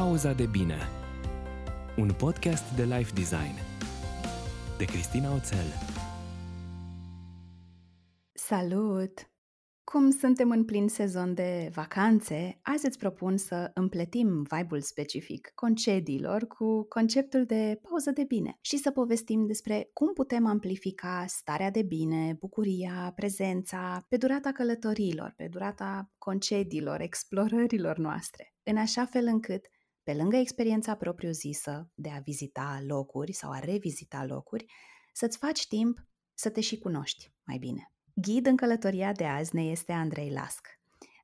Pauza de bine. Un podcast de life design. De Cristina Oțel. Salut! Cum suntem în plin sezon de vacanțe, azi îți propun să împletim vibe-ul specific concediilor cu conceptul de pauză de bine și să povestim despre cum putem amplifica starea de bine, bucuria, prezența pe durata călătoriilor, pe durata concediilor, explorărilor noastre, în așa fel încât pe lângă experiența propriu-zisă de a vizita locuri sau a revizita locuri, să-ți faci timp să te și cunoști mai bine. Ghid în călătoria de azi ne este Andrei Lasc.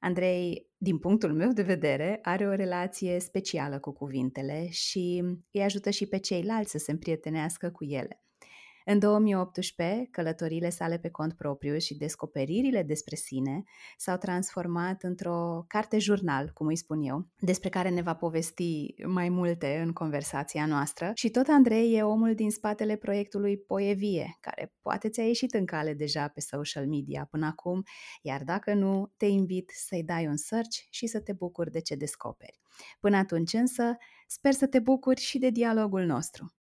Andrei, din punctul meu de vedere, are o relație specială cu cuvintele și îi ajută și pe ceilalți să se împrietenească cu ele. În 2018, călătoriile sale pe cont propriu și descoperirile despre sine s-au transformat într-o carte-jurnal, cum îi spun eu, despre care ne va povesti mai multe în conversația noastră. Și tot Andrei e omul din spatele proiectului Poevie, care poate ți-a ieșit în cale deja pe social media până acum, iar dacă nu, te invit să-i dai un search și să te bucuri de ce descoperi. Până atunci însă, sper să te bucuri și de dialogul nostru.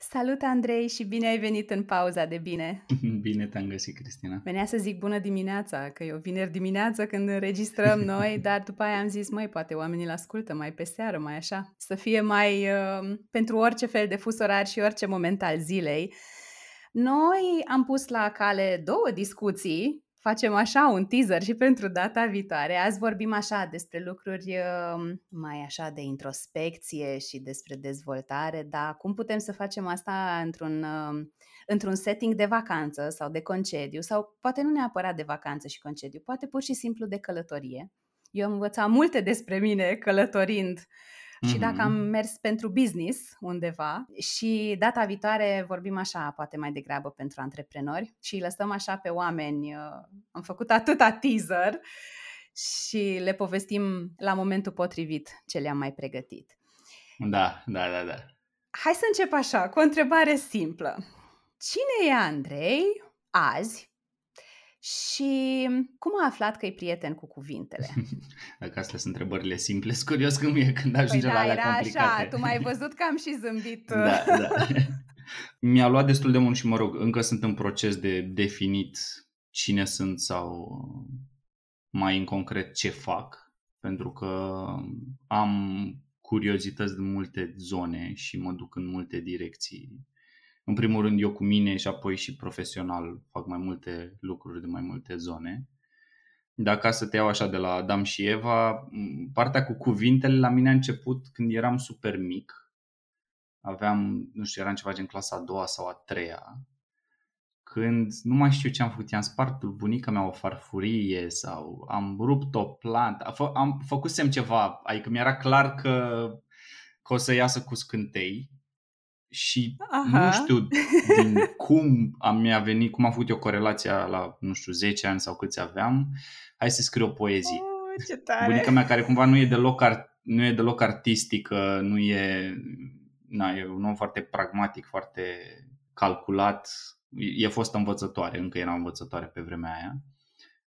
Salut, Andrei, și bine ai venit în pauza de bine! Bine te-am găsit, Cristina! Venea să zic bună dimineața, că e o vineri dimineață când înregistrăm noi, dar după aia am zis, măi, poate oamenii îl ascultă mai pe seară, mai așa, să fie mai uh, pentru orice fel de fus orar și orice moment al zilei. Noi am pus la cale două discuții facem așa un teaser și pentru data viitoare. Azi vorbim așa despre lucruri um, mai așa de introspecție și despre dezvoltare, dar cum putem să facem asta într-un, um, într-un setting de vacanță sau de concediu sau poate nu neapărat de vacanță și concediu, poate pur și simplu de călătorie. Eu am învățat multe despre mine călătorind mm-hmm. și dacă am mm-hmm. mers pentru business undeva și data viitoare vorbim așa, poate mai degrabă pentru antreprenori și îi lăsăm așa pe oameni. Uh, am făcut atâta teaser și le povestim la momentul potrivit ce le-am mai pregătit. Da, da, da, da. Hai să încep așa, cu o întrebare simplă. Cine e Andrei azi și cum a aflat că e prieten cu cuvintele? Dacă astea sunt întrebările simple, sunt curios cum e când ajunge păi da, la era complicate. așa, tu m-ai văzut că am și zâmbit. Da, da. Mi-a luat destul de mult și, mă rog, încă sunt în proces de definit cine sunt sau mai în concret ce fac, pentru că am curiozități din multe zone și mă duc în multe direcții în primul rând eu cu mine și apoi și profesional fac mai multe lucruri de mai multe zone. Dacă să te iau așa de la Adam și Eva, partea cu cuvintele la mine a început când eram super mic. Aveam, nu știu, eram ceva gen clasa a doua sau a treia. Când nu mai știu ce am făcut, i-am spart bunica mea o farfurie sau am rupt o plantă. Am făcusem ceva, adică mi-era clar că, că o să iasă cu scântei și Aha. nu știu din cum am mi-a venit, cum am făcut eu corelația la, nu știu, 10 ani sau câți aveam, hai să scriu o poezie. Oh, ce tare. Bunica mea care cumva nu e deloc, art, nu e deloc artistică, nu e, na, e un om foarte pragmatic, foarte calculat, e fost învățătoare, încă era învățătoare pe vremea aia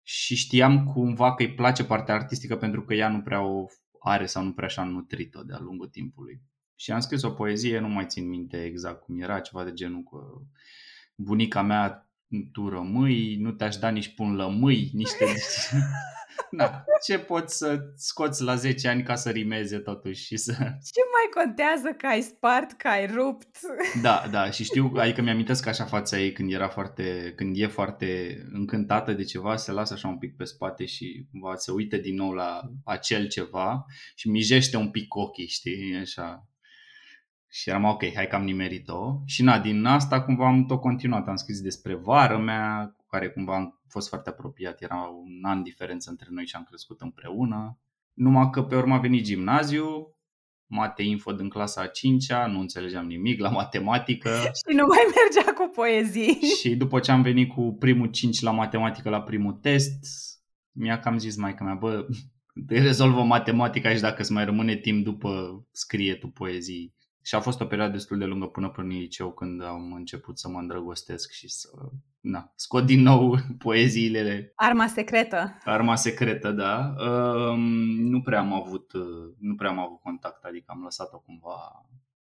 și știam cumva că îi place partea artistică pentru că ea nu prea o are sau nu prea și-a nutrit-o de-a lungul timpului. Și am scris o poezie, nu mai țin minte exact cum era, ceva de genul că bunica mea tu rămâi, nu te-aș da nici pun lămâi, nici te... Na, ce poți să scoți la 10 ani ca să rimeze totuși și să... Ce mai contează că ai spart, că ai rupt? Da, da, și știu, adică mi-amintesc așa fața ei când era foarte, când e foarte încântată de ceva, se lasă așa un pic pe spate și cumva se uită din nou la acel ceva și mijește un pic ochii, știi, așa. Și eram ok, hai că am nimerit-o. Și na, din asta cumva am tot continuat. Am scris despre vară mea, cu care cumva am fost foarte apropiat. Era un an diferență între noi și am crescut împreună. Numai că pe urmă a venit gimnaziu, mate info din clasa a 5-a, nu înțelegeam nimic la matematică. și nu mai mergea cu poezii. Și după ce am venit cu primul 5 la matematică la primul test, mi-a cam zis mai mea, bă, rezolvă matematica și dacă îți mai rămâne timp după scrie tu poezii Și a fost o perioadă destul de lungă până până în liceu când am început să mă îndrăgostesc și să na, scot din nou poeziile. Arma secretă. Arma secretă, da. Uh, nu prea am avut nu prea am avut contact, adică am lăsat-o cumva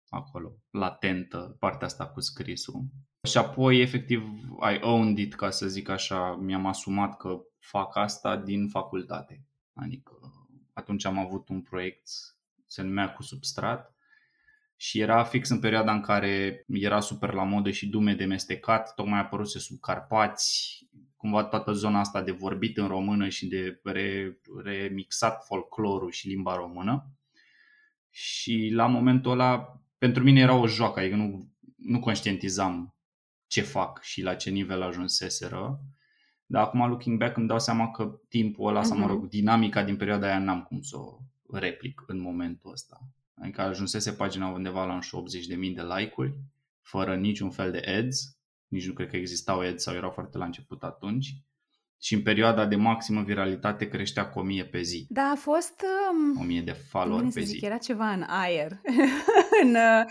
acolo, latentă, partea asta cu scrisul. Și apoi, efectiv, I owned it, ca să zic așa, mi-am asumat că fac asta din facultate. Adică atunci am avut un proiect, se numea cu substrat, și era fix în perioada în care era super la modă și dume de mestecat, tocmai apăruse sub Carpați, cumva toată zona asta de vorbit în română și de re, remixat folclorul și limba română. Și la momentul ăla, pentru mine era o joacă, adică nu, nu conștientizam ce fac și la ce nivel ajunseseră. Dar acum, looking back, îmi dau seama că timpul ăla, uh-huh. sau mă rog, mhm. dinamica din perioada aia n-am cum să o replic în momentul ăsta. Adică ajunsese pagina undeva la 80.000 de like-uri, fără niciun fel de ads, nici nu cred că existau ads sau erau foarte la început atunci. Și în perioada de maximă viralitate creștea cu 1000 pe zi. Da, a fost... Um, 1000 de follower pe zi. era ceva în aer. în, uh,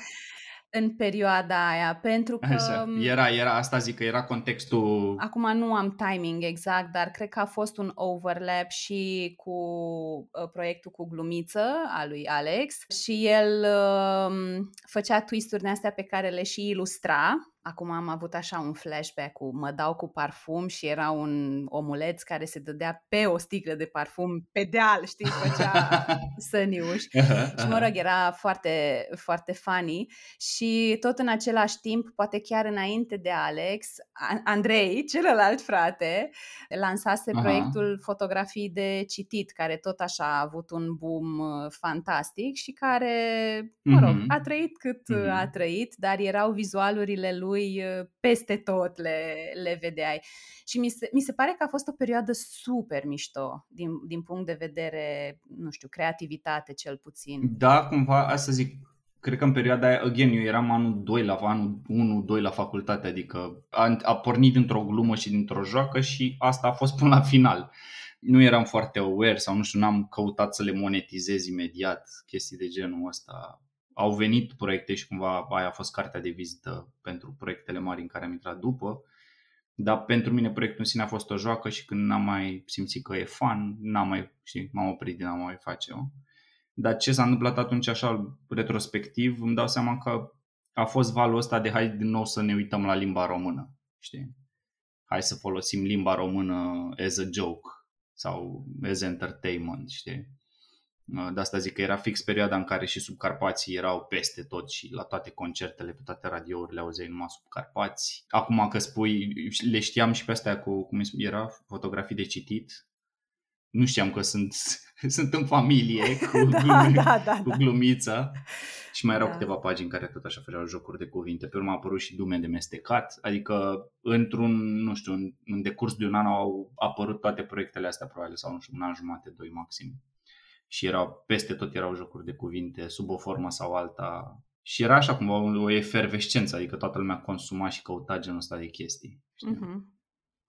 în perioada aia, pentru că... Așa. Era, era, asta zic că era contextul... Acum nu am timing exact, dar cred că a fost un overlap și cu uh, proiectul cu glumiță al lui Alex și el uh, făcea twist-uri astea pe care le și ilustra Acum am avut așa un flashback cu mă dau cu parfum și era un omuleț care se dădea pe o sticlă de parfum pe deal, știi, făcea săniuș. și mă rog, era foarte, foarte funny și tot în același timp, poate chiar înainte de Alex, Andrei, celălalt frate, lansase uh-huh. proiectul Fotografii de citit, care tot așa a avut un boom uh, fantastic și care, mă rog, uh-huh. a trăit cât uh-huh. a trăit, dar erau vizualurile lui lui peste tot le, le vedeai. Și mi se, mi se pare că a fost o perioadă super mișto din, din punct de vedere, nu știu, creativitate cel puțin. Da, cumva, asta zic, cred că în perioada aia, again, eu eram anul 2 la anul 1-2 la facultate, adică a, a pornit dintr-o glumă și dintr-o joacă și asta a fost până la final. Nu eram foarte aware sau nu știu, n-am căutat să le monetizez imediat chestii de genul ăsta au venit proiecte și cumva aia a fost cartea de vizită pentru proiectele mari în care am intrat după. Dar pentru mine proiectul în sine a fost o joacă și când n-am mai simțit că e fan, n-am mai, știi, m-am oprit din a mai face-o. Dar ce s-a întâmplat atunci așa retrospectiv, îmi dau seama că a fost valul ăsta de hai din nou să ne uităm la limba română, știi? Hai să folosim limba română as a joke sau as entertainment, știi? De asta zic că era fix perioada în care și subcarpații erau peste tot și la toate concertele, pe toate radiourile auzeai numai subcarpați. Acum că spui, le știam și pe astea cu, cum era, fotografii de citit. Nu știam că sunt, sunt în familie cu, da, glumi, da, da, cu da. glumița. Și mai erau da. câteva pagini care tot așa făceau jocuri de cuvinte. Pe urmă a apărut și Dume de mestecat. Adică într-un, nu știu, în, în decurs de un an au apărut toate proiectele astea probabil sau nu știu, un an jumate, doi maxim și erau, peste tot erau jocuri de cuvinte, sub o formă sau alta. Și era așa cumva o efervescență, adică toată lumea consuma și căuta genul ăsta de chestii. Uh-huh.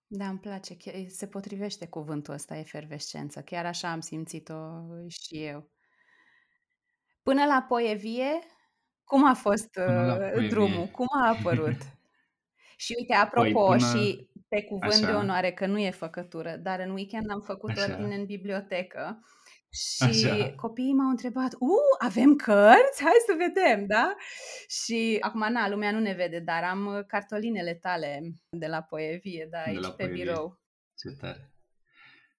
Da, îmi place, se potrivește cuvântul ăsta, efervescență. Chiar așa am simțit-o și eu. Până la poevie, cum a fost uh, drumul? Cum a apărut? și uite, apropo, păi, până... și pe cuvânt așa. de onoare că nu e făcătură, dar în weekend am făcut așa. ordine în bibliotecă și Așa. copiii m-au întrebat, u, avem cărți? Hai să vedem, da? Și acum, na, lumea nu ne vede, dar am uh, cartolinele tale de la Poevie, da, aici pe poevie. birou. Ce tare.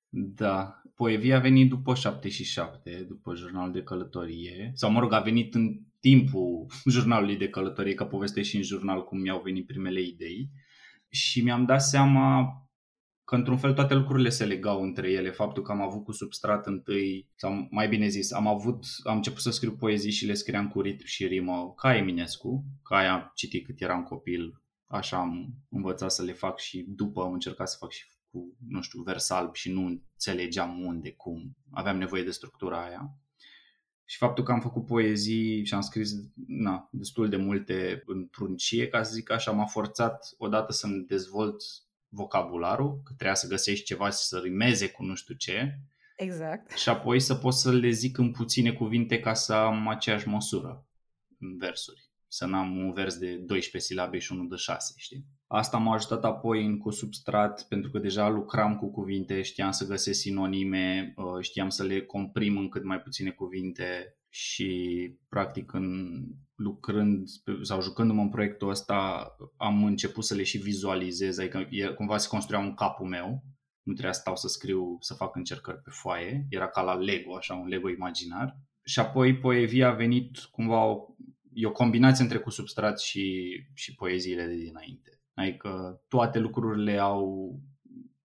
Da, Poevie a venit după 77, după jurnalul de călătorie, sau mă rog, a venit în timpul jurnalului de călătorie, că povestesc și în jurnal cum mi-au venit primele idei. Și mi-am dat seama că într-un fel toate lucrurile se legau între ele. Faptul că am avut cu substrat întâi, sau mai bine zis, am avut, am început să scriu poezii și le scriam cu ritm și rimă ca Eminescu, ca aia am citit cât eram copil, așa am învățat să le fac și după am încercat să fac și cu, nu știu, vers alb și nu înțelegeam unde, cum. Aveam nevoie de structura aia. Și faptul că am făcut poezii și am scris na, destul de multe în pruncie, ca să zic așa, m-a forțat odată să-mi dezvolt vocabularul, că trebuia să găsești ceva și să rimeze cu nu știu ce. Exact. Și apoi să pot să le zic în puține cuvinte ca să am aceeași măsură. versuri. Să n-am un vers de 12 silabe și unul de 6, știi? Asta m-a ajutat apoi în cu substrat pentru că deja lucram cu cuvinte, știam să găsesc sinonime, uh, știam să le comprim în cât mai puține cuvinte și practic în lucrând sau jucându-mă în proiectul ăsta am început să le și vizualizez, adică cumva se construia un capul meu, nu trebuia să stau să scriu, să fac încercări pe foaie, era ca la Lego, așa un Lego imaginar. Și apoi poezia a venit cumva o, e o combinație între cu substrat și, și poeziile de dinainte. Adică toate lucrurile au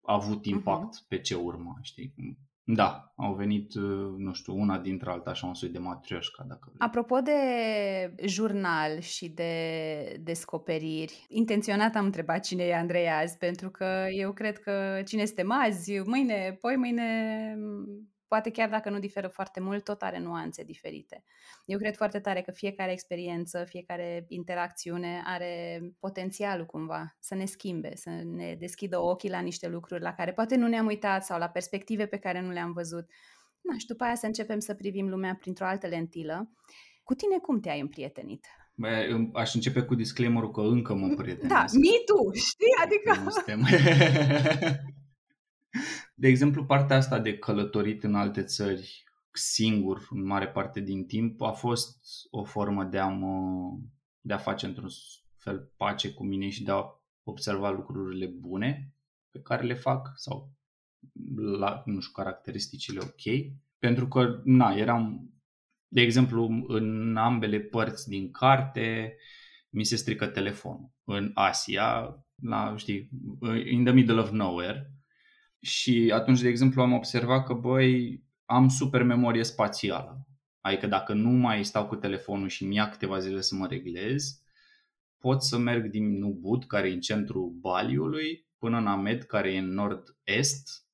avut mhm. impact uh-huh. pe ce urmă, știi? Da, au venit, nu știu, una dintre alta, așa un soi de matrioșca, dacă vrei. Apropo de jurnal și de descoperiri, intenționat am întrebat cine e Andrei azi, pentru că eu cred că cine este azi, mâine, poi mâine poate chiar dacă nu diferă foarte mult, tot are nuanțe diferite. Eu cred foarte tare că fiecare experiență, fiecare interacțiune are potențialul cumva să ne schimbe, să ne deschidă ochii la niște lucruri la care poate nu ne-am uitat sau la perspective pe care nu le-am văzut. Na, și după aia să începem să privim lumea printr-o altă lentilă. Cu tine cum te-ai împrietenit? Bă, aș începe cu disclaimerul că încă mă împrietenesc. Da, mi tu, știi? Adică... De exemplu, partea asta de călătorit în alte țări singur în mare parte din timp a fost o formă de a mă, de a face într-un fel pace cu mine și de a observa lucrurile bune pe care le fac sau la, nu știu, caracteristicile ok. Pentru că, na, eram, de exemplu, în ambele părți din carte mi se strică telefonul. În Asia, la, știi, in the middle of nowhere, și atunci, de exemplu, am observat că, băi, am super memorie spațială. Adică dacă nu mai stau cu telefonul și mi-ia câteva zile să mă reglez, pot să merg din Nubud, care e în centrul Baliului, până în Amed, care e în nord-est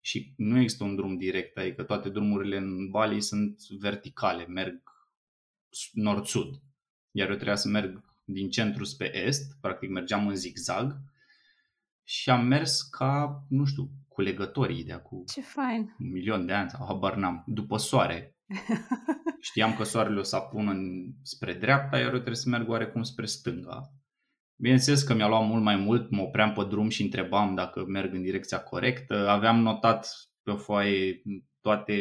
și nu există un drum direct, adică toate drumurile în Bali sunt verticale, merg nord-sud. Iar eu trebuia să merg din centru spre est, practic mergeam în zigzag și am mers ca, nu știu, cu legătorii de acum Ce fain. un milion de ani sau habar n-am, după soare. Știam că soarele o să apună în, spre dreapta, iar eu trebuie să merg oarecum spre stânga. Bineînțeles că mi-a luat mult mai mult, mă opream pe drum și întrebam dacă merg în direcția corectă. Aveam notat pe o foaie toate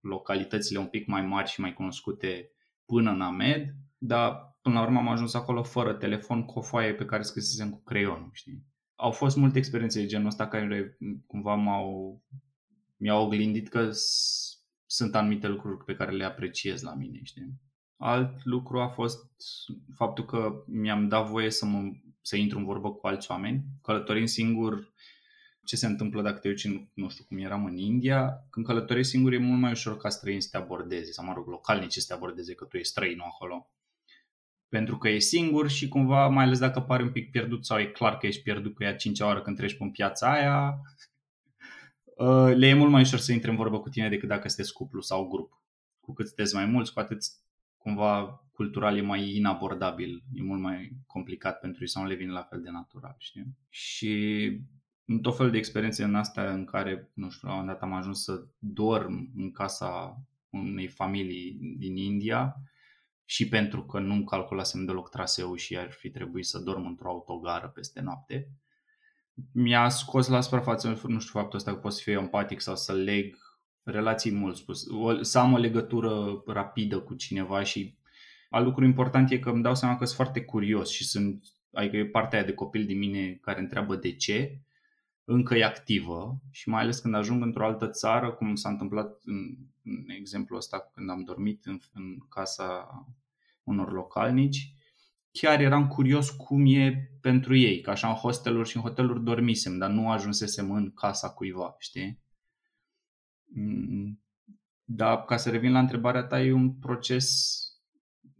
localitățile un pic mai mari și mai cunoscute până în Amed, dar până la urmă am ajuns acolo fără telefon cu o foaie pe care scrisesem cu creionul, știi? Au fost multe experiențe de genul ăsta care cumva m-au, mi-au oglindit că sunt anumite lucruri pe care le apreciez la mine, știi? Alt lucru a fost faptul că mi-am dat voie să, mă, să intru în vorbă cu alți oameni. Călătorind singur, ce se întâmplă dacă te uiți, nu știu cum eram în India, când călătorești singur e mult mai ușor ca străini să te abordeze, sau mă rog, localnici să te abordeze, că tu ești străin acolo pentru că e singur și cumva, mai ales dacă pare un pic pierdut sau e clar că ești pierdut că e a cincea oară când treci pe piața aia, uh, le e mult mai ușor să intre în vorbă cu tine decât dacă sunteți cuplu sau grup. Cu cât sunteți mai mulți, cu atât cumva cultural e mai inabordabil, e mult mai complicat pentru ei sau nu le vine la fel de natural, știi? Și în tot fel de experiențe în astea în care, nu știu, la un moment dat am ajuns să dorm în casa unei familii din India, și pentru că nu calculasem deloc traseul și ar fi trebuit să dorm într-o autogară peste noapte. Mi-a scos la suprafață, nu știu faptul ăsta că pot să fiu empatic sau să leg relații mult spus, să am o legătură rapidă cu cineva și al lucru important e că îmi dau seama că sunt foarte curios și sunt, adică e partea aia de copil din mine care întreabă de ce, încă e activă și mai ales când ajung într-o altă țară, cum s-a întâmplat în, în exemplul ăsta când am dormit în, în casa unor localnici, chiar eram curios cum e pentru ei, că așa în hosteluri și în hoteluri dormisem, dar nu ajunsesem în casa cuiva, știi? Mm, dar ca să revin la întrebarea ta, e un proces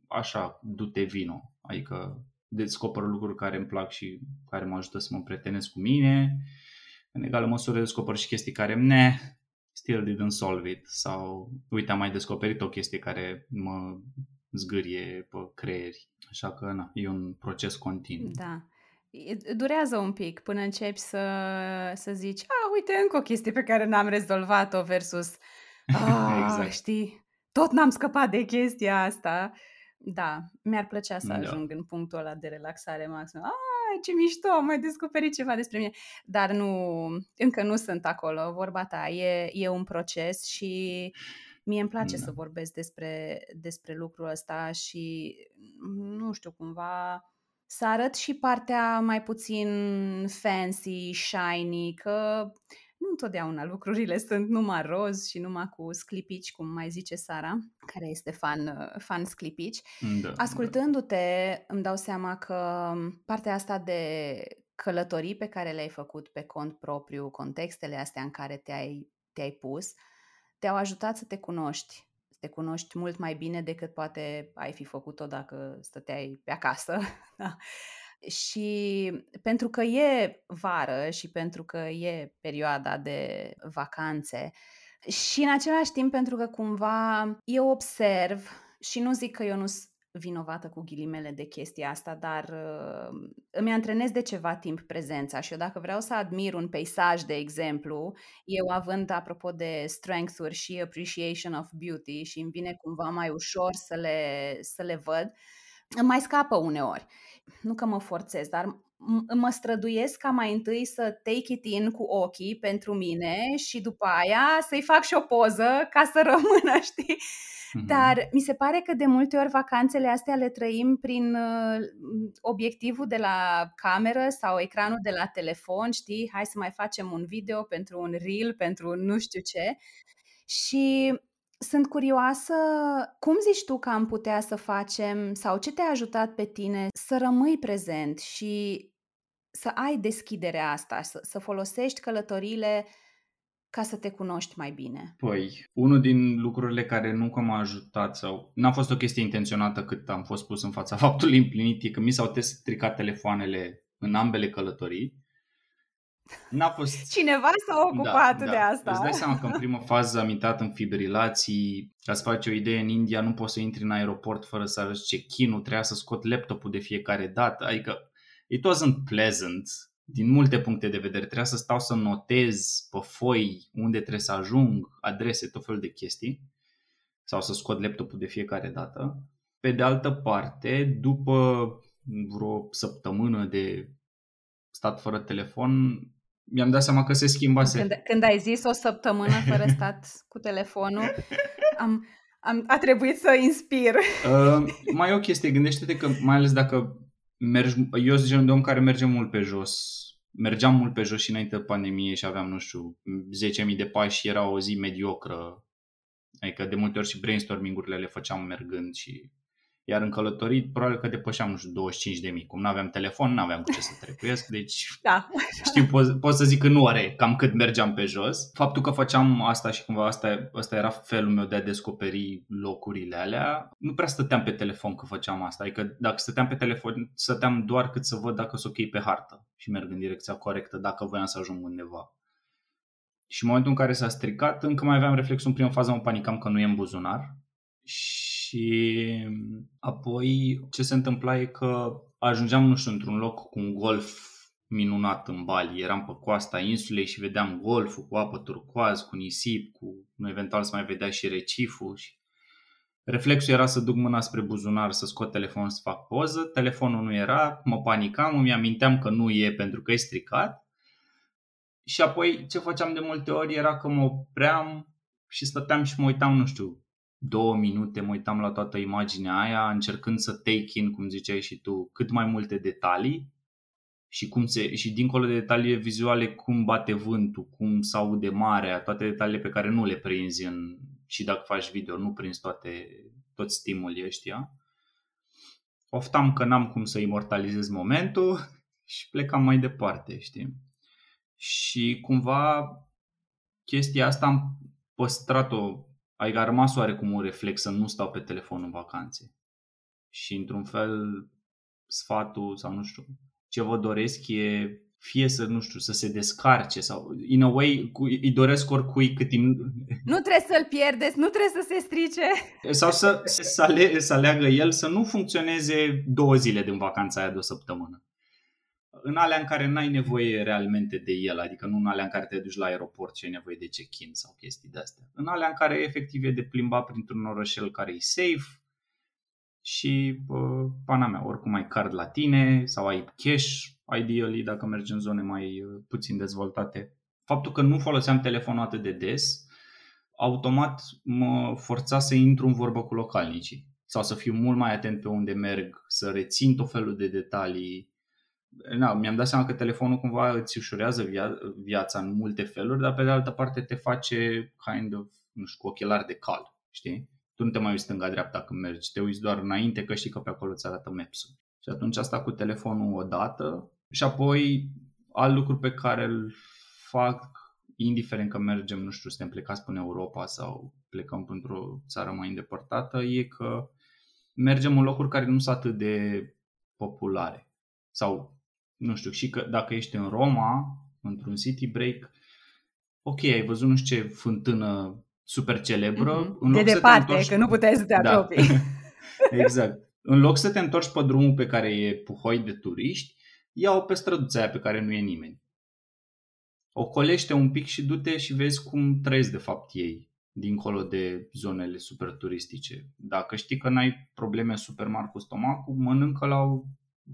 așa, du-te vino, adică descoper lucruri care îmi plac și care mă ajută să mă prietenesc cu mine, în egală măsură descoper și chestii care, ne, still didn't solve it sau uite, am mai descoperit o chestie care mă zgârie pe creieri. Așa că, na, e un proces continuu. Da. Durează un pic până începi să, să zici, a, uite, încă o chestie pe care n-am rezolvat-o versus, a, exact. știi, tot n-am scăpat de chestia asta. Da, mi-ar plăcea să Da. ajung în punctul ăla de relaxare maxim. Ai, ce mișto, am mai descoperit ceva despre mine. Dar nu, încă nu sunt acolo, vorba ta. E, e un proces și mie îmi place Da. să vorbesc despre, despre lucrul ăsta și, nu știu, cumva să arăt și partea mai puțin fancy, shiny, că nu întotdeauna lucrurile sunt numai roz și numai cu sclipici, cum mai zice Sara, care este fan, fan sclipici. Da, Ascultându-te, îmi dau seama că partea asta de călătorii pe care le-ai făcut pe cont propriu, contextele astea în care te-ai, te-ai pus, te-au ajutat să te cunoști. Să te cunoști mult mai bine decât poate ai fi făcut-o dacă stăteai pe acasă. Da. Și pentru că e vară și pentru că e perioada de vacanțe și în același timp pentru că cumva eu observ și nu zic că eu nu sunt vinovată cu ghilimele de chestia asta, dar uh, îmi antrenez de ceva timp prezența și eu dacă vreau să admir un peisaj, de exemplu, eu având, apropo de strength-uri și appreciation of beauty și îmi vine cumva mai ușor să le, să le văd, îmi mai scapă uneori. Nu că mă forțez, dar m- mă străduiesc ca mai întâi să take it in cu ochii pentru mine și după aia să-i fac și o poză ca să rămână, știi? Mhm. Dar mi se pare că de multe ori vacanțele astea le trăim prin uh, obiectivul de la cameră sau ecranul de la telefon, știi? Hai să mai facem un video pentru un reel, pentru un nu știu ce. Și sunt curioasă, cum zici tu că am putea să facem sau ce te-a ajutat pe tine să rămâi prezent și să ai deschiderea asta, să, să folosești călătoriile ca să te cunoști mai bine? Păi, unul din lucrurile care nu că m-a ajutat sau n-a fost o chestie intenționată cât am fost pus în fața faptului împlinit, e că mi s-au stricat telefoanele în ambele călătorii. N-a fost... Cineva s-a ocupat de asta. Îți dai seama că în prima fază am intrat în fibrilații, ca să faci o idee, în India nu poți să intri în aeroport fără să arăți check-in-ul, trebuia să scot laptopul de fiecare dată, adică it wasn't pleasant din multe puncte de vedere. Trebuia să stau să notez pe foi unde trebuie să ajung, adrese, tot felul de chestii, sau să scot laptopul de fiecare dată. Pe de altă parte, după vreo săptămână de stat fără telefon, mi-am dat seama că se schimbase. Când, când ai zis o săptămână fără stat cu telefonul, am, am, a trebuit să inspir. Uh, mai e o chestie, gândește-te că mai ales dacă mergi, eu sunt genul de om care merge mult pe jos, mergeam mult pe jos și înainte de pandemie și aveam, nu știu, 10.000 de pași și era o zi mediocră. Adică de multe ori și brainstorming-urile le făceam mergând și iar în călătorii probabil că depășeam, nu știu, 25 de mii. Cum nu aveam telefon, nu aveam cu ce să trecuiesc, deci Da. știu, pot, pot să zic în ore cam cât mergeam pe jos. Faptul că făceam asta și cumva asta, asta era felul meu de a descoperi locurile alea, nu prea stăteam pe telefon că făceam asta. Adică dacă stăteam pe telefon, stăteam doar cât să văd dacă sunt ok pe hartă și merg în direcția corectă dacă voiam să ajung undeva. Și în momentul în care s-a stricat, încă mai aveam reflexul în prima fază, mă panicam că nu e în buzunar. Și apoi ce se întâmpla e că ajungeam, nu știu, într-un loc cu un golf minunat în Bali. Eram pe coasta insulei și vedeam golful cu apă turcoaz, cu nisip, cu nu eventual să mai vedea și reciful. Și... Reflexul era să duc mâna spre buzunar, să scot telefonul să fac poză. Telefonul nu era, mă panicam, îmi aminteam că nu e pentru că e stricat. Și apoi ce făceam de multe ori era că mă opream și stăteam și mă uitam, nu știu, două minute, mă uitam la toată imaginea aia, încercând să take in, cum ziceai și tu, cât mai multe detalii și, cum se, și dincolo de detaliile vizuale, cum bate vântul, cum se aude marea, toate detaliile pe care nu le prinzi în, și dacă faci video, nu prinzi toate, toți stimulii ăștia. Oftam că n-am cum să imortalizez momentul și plecam mai departe, știi? Și cumva chestia asta am păstrat-o adică a rămas oarecum un reflex să nu stau pe telefon în vacanțe. Și într-un fel sfatul sau nu știu, ce vă doresc e fie să, nu știu, să se descarce sau, in a way, cu, îi doresc oricui cât timp... Nu trebuie să-l pierdeți, nu trebuie să se strice. Sau să, să, ale, să aleagă el să nu funcționeze două zile din vacanța aia de o săptămână. În alea în care n-ai nevoie realmente de el, adică nu în alea în care te duci la aeroport și ai nevoie de check-in sau chestii de astea. În alea în care efectiv e de plimbat printr-un orășel care e safe și uh, pana mea, oricum ai card la tine sau ai cash, ideally, dacă mergi în zone mai uh, puțin dezvoltate. Faptul că nu foloseam telefonul atât de des, automat mă forța să intru în vorbă cu localnicii sau să fiu mult mai atent pe unde merg, să rețin tot felul de detalii. Na, mi-am dat seama că telefonul cumva îți ușurează via- viața în multe feluri, dar pe de altă parte te face kind of, nu știu, cu ochelari de cal, știi? Tu nu te mai uiți stânga-dreapta când mergi, te uiți doar înainte că știi că pe acolo îți arată maps Și atunci asta cu telefonul odată și apoi alt lucru pe care îl fac indiferent că mergem, nu știu, suntem plecați până Europa sau plecăm într-o țară mai îndepărtată, e că mergem în locuri care nu sunt atât de populare. Sau, nu știu, și că dacă ești în Roma, într-un city break, ok, ai văzut nu știu ce fântână super celebră. Mm-hmm. În loc de să departe, te întorci... că nu puteai să te da. apropii. Da. exact. În loc să te întorci pe drumul pe care e puhoi de turiști, ia-o pe străduța aia pe care nu e nimeni. Ocolește un pic și du-te și vezi cum trăiesc de fapt ei dincolo de zonele super turistice. Dacă știi că n-ai probleme super mari cu stomacul, mănâncă la o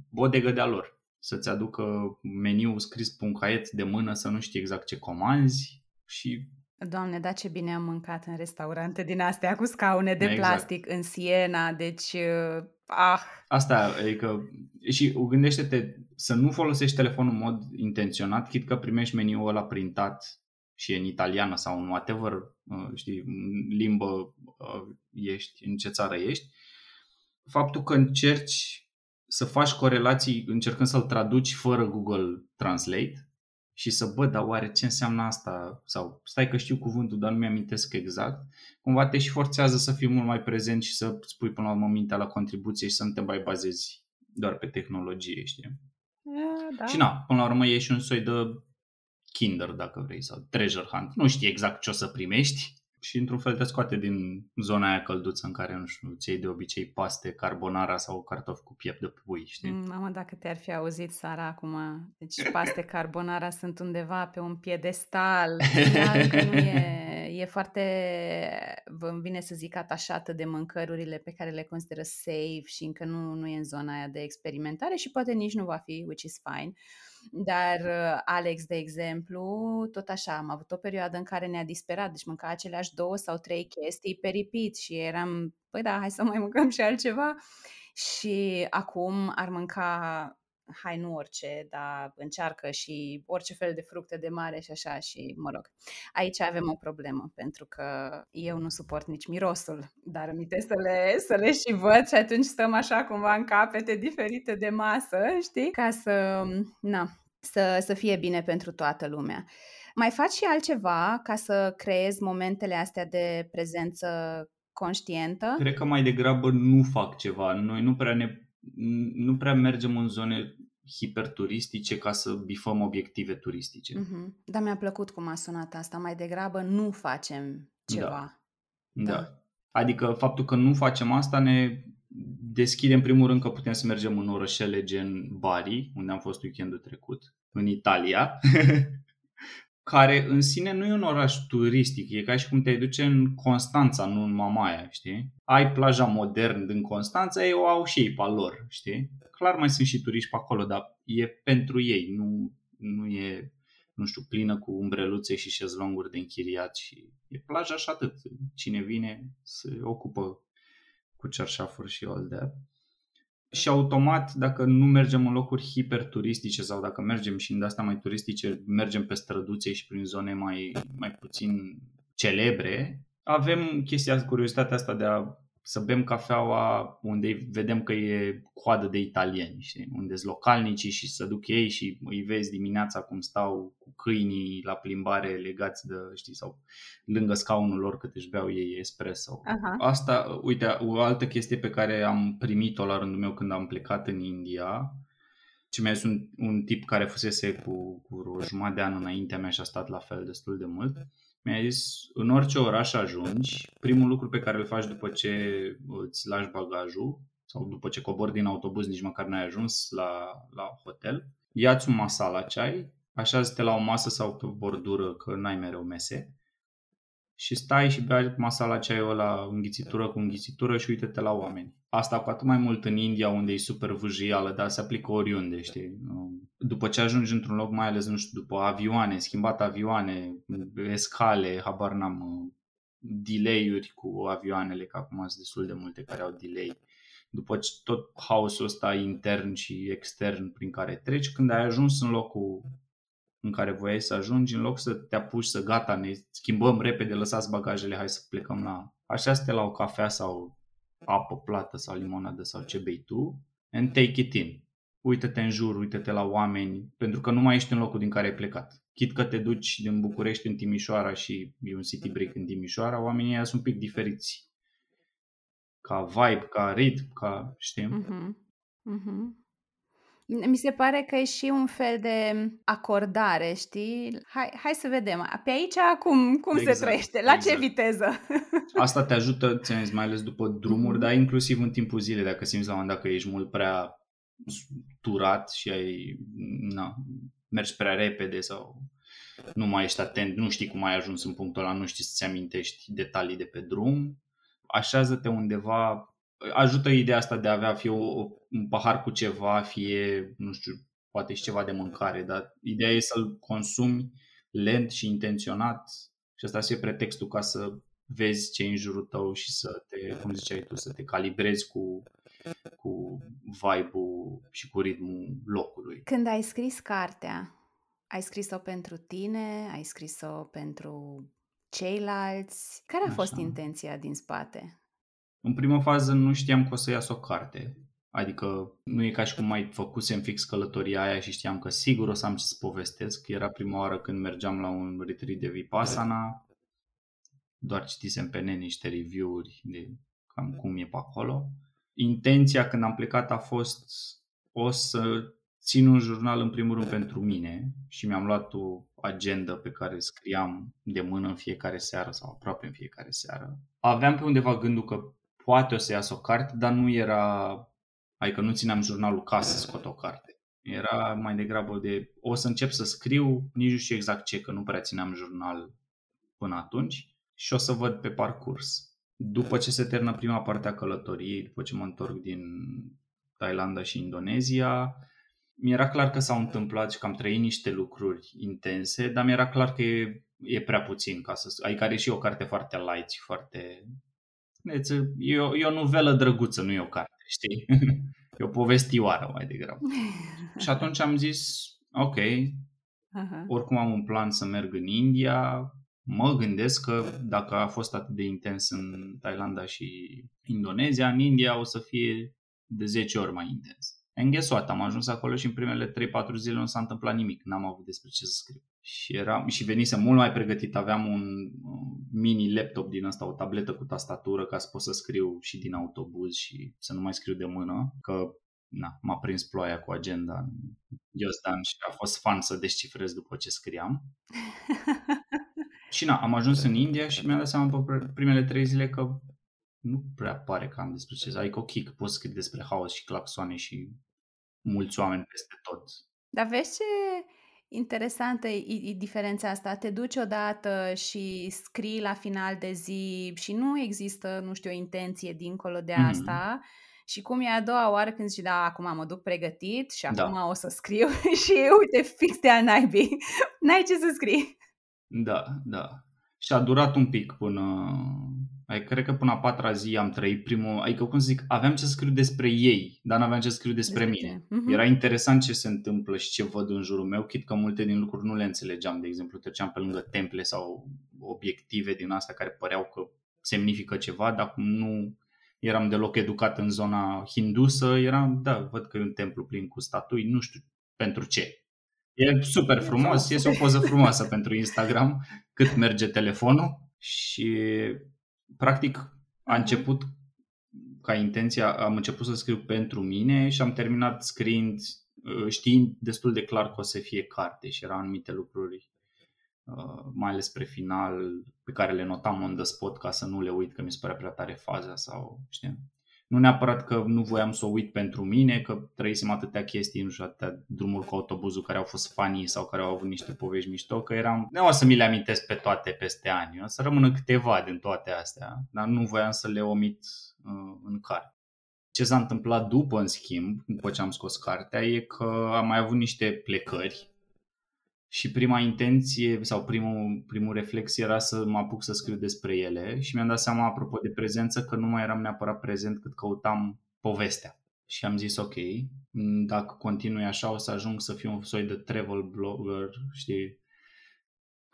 bodegă de-a lor. Să-ți aducă meniul scris pe un caiet de mână să nu știi exact ce comanzi și Doamne, da ce bine am mâncat în restaurante din astea cu scaune de exact. plastic în Siena, deci uh, ah. Asta, adică și gândește-te să nu folosești telefonul în mod intenționat, chit că primești meniul ăla printat și în italiană sau în whatever, uh, știi, limbă uh, ești, în ce țară ești, faptul că încerci să faci corelații încercând să-l traduci fără Google Translate și să bă, dar oare ce înseamnă asta? Sau stai că știu cuvântul, dar nu mi-amintesc exact. Cumva te și forțează să fii mult mai prezent și să spui până la urmă mintea la contribuție și să nu te mai bazezi doar pe tehnologie, știi? da. Și na, până la urmă e și un soi de Kinder, dacă vrei, sau Treasure Hunt. Nu știi exact ce o să primești și într-un fel te scoate din zona aia călduță în care, nu știu, ți de obicei paste, carbonara sau cartofi cu piept de pui, știi? Mm, mamă, dacă te-ar fi auzit, Sara, acum, deci paste, carbonara sunt undeva pe un piedestal, că nu e, e foarte, vă vine să zic, atașată de mâncărurile pe care le consideră safe și încă nu, nu e în zona aia de experimentare și poate nici nu va fi, which is fine. Dar uh, Alex, de exemplu, tot așa, am avut o perioadă în care ne-a disperat, deci mânca aceleași două sau trei chestii pe repeat și eram, păi da, hai să mai mâncăm și altceva. Și acum ar mânca hai nu orice, dar încearcă și orice fel de fructe de mare și așa și mă rog. Aici avem o problemă pentru că eu nu suport nici mirosul, dar îmi să le, să le și văd și atunci stăm așa cumva în capete diferite de masă, știi? Ca să, na, să, să fie bine pentru toată lumea. Mai faci și altceva ca să creezi momentele astea de prezență conștientă? Cred că mai degrabă nu fac ceva. Noi nu prea ne nu prea mergem în zone hiperturistice ca să bifăm obiective turistice. Mm-hmm. Dar mi-a plăcut cum a sunat asta. Mai degrabă nu facem ceva. Da. da. Adică faptul că nu facem asta ne deschide în primul rând că putem să mergem în orășele gen Bari, unde am fost weekendul trecut, în Italia, care în sine nu e un oraș turistic, e ca și cum te duce în Constanța, nu în Mamaia, știi? Ai plaja modern din Constanța, ei o au și ei pe lor, știi? Clar mai sunt și turiști pe acolo, dar e pentru ei, nu, nu e, nu știu, plină cu umbreluțe și șezlonguri de închiriat și e plaja și atât. Cine vine se ocupă cu cerșafuri și all that și automat, dacă nu mergem în locuri hiperturistice sau dacă mergem și în astea mai turistice, mergem pe străduțe și prin zone mai, mai puțin celebre, avem chestia, curiozitatea asta de a să bem cafeaua unde vedem că e coadă de italieni, știi? unde sunt localnicii și să duc ei și îi vezi dimineața cum stau cu câinii la plimbare legați de, știi, sau lângă scaunul lor cât își beau ei espresso. Aha. Asta, uite, o altă chestie pe care am primit-o la rândul meu când am plecat în India, ce mi-a zis un, un tip care fusese cu, cu o jumătate de an înaintea mea și a stat la fel destul de mult, mi-a zis, în orice oraș ajungi, primul lucru pe care îl faci după ce îți lași bagajul sau după ce cobori din autobuz, nici măcar n-ai ajuns la, la hotel, ia-ți un masala ceai, așează-te la o masă sau pe o bordură, că n-ai mereu mese, și stai și bei masala ceaiul ăla înghițitură cu înghițitură și uite-te la oameni. Asta cu atât mai mult în India, unde e super vâjială, dar se aplică oriunde, știi? După ce ajungi într-un loc, mai ales, nu știu, după avioane, schimbat avioane, escale, habar n-am, delay-uri cu avioanele, că acum sunt destul de multe care au delay. După ce tot haosul ăsta intern și extern prin care treci, când ai ajuns în locul în care voiai să ajungi, în loc să te apuci să gata, ne schimbăm repede, lăsați bagajele, hai să plecăm la... Așa să te la o cafea sau apă plată sau limonadă sau ce bei tu and take it in. Uită-te în jur, uită-te la oameni, pentru că nu mai ești în locul din care ai plecat. Chit că te duci din București în Timișoara și e un city break în Timișoara, oamenii ăia sunt un pic diferiți. Ca vibe, ca ritm, ca, știi? Uh-huh. Uh-huh. Mi se pare că e și un fel de acordare, știi? Hai, hai să vedem. Pe aici cum, cum exact, se trăiește? La exact. ce viteză? Asta te ajută, ți mai ales după drumuri, mm-hmm. dar inclusiv în timpul zilei, dacă simți la un moment dat că ești mult prea turat și ai na, mergi prea repede sau nu mai ești atent, nu știi cum ai ajuns în punctul ăla, nu știi să-ți amintești detalii de pe drum, așează-te undeva ajută ideea asta de a avea fie o, un pahar cu ceva, fie, nu știu, poate și ceva de mâncare, dar ideea e să-l consumi lent și intenționat și asta să fie pretextul ca să vezi ce e în jurul tău și să te, cum ziceai tu, să te calibrezi cu, cu vibe-ul și cu ritmul locului. Când ai scris cartea, ai scris-o pentru tine, ai scris-o pentru ceilalți. Care a Așa. fost intenția din spate? În prima fază nu știam că o să ias o carte. Adică nu e ca și cum mai făcusem fix călătoria aia și știam că sigur o să am ce să povestesc. Era prima oară când mergeam la un retreat de Vipassana. Doar citisem pe net niște review-uri de cam cum e pe acolo. Intenția când am plecat a fost o să țin un jurnal în primul rând pentru mine și mi-am luat o agenda pe care scriam de mână în fiecare seară sau aproape în fiecare seară. Aveam pe undeva gândul că poate o să iasă o carte, dar nu era, adică nu țineam jurnalul ca să scot o carte. Era mai degrabă de o să încep să scriu, nici nu știu exact ce, că nu prea țineam jurnal până atunci și o să văd pe parcurs. După ce se termină prima parte a călătoriei, după ce mă întorc din Thailanda și Indonezia, mi-era clar că s-au întâmplat și că am trăit niște lucruri intense, dar mi-era clar că e, e prea puțin ca să... Adică are și o carte foarte light și foarte E o, e o novelă drăguță, nu e o carte, știi? E o povestioară mai degrabă. și atunci am zis, ok, uh-huh. oricum am un plan să merg în India, mă gândesc că dacă a fost atât de intens în Thailanda și Indonezia, în India o să fie de 10 ori mai intens. And guess what? Am ajuns acolo și în primele 3-4 zile nu s-a întâmplat nimic. N-am avut despre ce să scriu. Și, eram, și venisem mult mai pregătit. Aveam un mini laptop din asta, o tabletă cu tastatură ca să pot să scriu și din autobuz și să nu mai scriu de mână. Că na, m-a prins ploaia cu agenda în Iosdan și a fost fan să descifrez după ce scriam. și na, am ajuns în India și mi-am dat seama pe primele trei zile că nu prea pare că am despre ce. Adică ok, că pot scrie despre haos și claxoane și mulți oameni peste tot. Dar vezi ce interesantă e, e diferența asta. Te duci odată și scrii la final de zi și nu există, nu știu, o intenție dincolo de mm. asta. Și cum e a doua oară când zici, da, acum mă duc pregătit și da. acum o să scriu și uite, fix de a naibii. N-ai ce să scrii. Da, da. Și a durat un pic până Adică cred că până a patra zi am trăit primul, adică cum să zic, aveam ce să scriu despre ei, dar nu aveam ce să scriu despre despre mine. Uh-huh. Era interesant ce se întâmplă și ce văd în jurul meu, chit că multe din lucruri nu le înțelegeam. De exemplu, treceam pe lângă temple sau obiective din astea care păreau că semnifică ceva, dar cum nu eram deloc educat în zona hindusă, eram, da, văd că e un templu plin cu statui, nu știu pentru ce. E super frumos, este o poză frumoasă pentru Instagram, cât merge telefonul și practic a început ca intenția, am început să scriu pentru mine și am terminat scriind uh, știind destul de clar că o să fie carte și erau anumite lucruri uh, mai ales spre final pe care le notam on the spot ca să nu le uit că mi se pare prea tare faza sau știi. Nu neapărat că nu voiam să o uit pentru mine, că trăisem atâtea chestii, nu știu, atâtea drumuri cu autobuzul care au fost fanii sau care au avut niște povești mișto, că eram, nu o să mi le amintesc pe toate peste ani, o să rămână câteva din toate astea, dar nu voiam să le omit uh, în carte. Ce s-a întâmplat după, în schimb, după ce am scos cartea, e că am mai avut niște plecări și prima intenție sau primul, primul reflex era să mă apuc să scriu despre ele și mi-am dat seama, apropo de prezență, că nu mai eram neapărat prezent cât căutam povestea. Și am zis, ok, dacă continui așa o să ajung să fiu un soi de travel blogger, știi,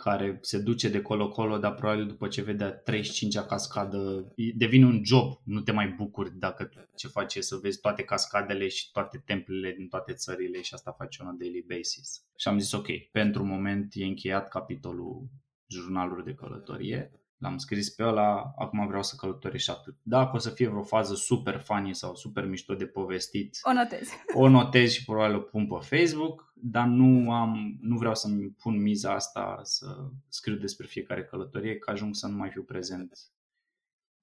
care se duce de colo-colo, dar probabil după ce vede 35-a cascadă, devine un job, nu te mai bucuri dacă ce faci e să vezi toate cascadele și toate templele din toate țările și asta faci on a daily basis. Și am zis ok, pentru moment e încheiat capitolul jurnaluri de călătorie L-am scris pe ăla, acum vreau să călătoresc și atât. Dacă o să fie vreo fază super funny sau super mișto de povestit, o notez. O notez și probabil o pun pe Facebook, dar nu am, nu vreau să-mi pun miza asta să scriu despre fiecare călătorie, că ajung să nu mai fiu prezent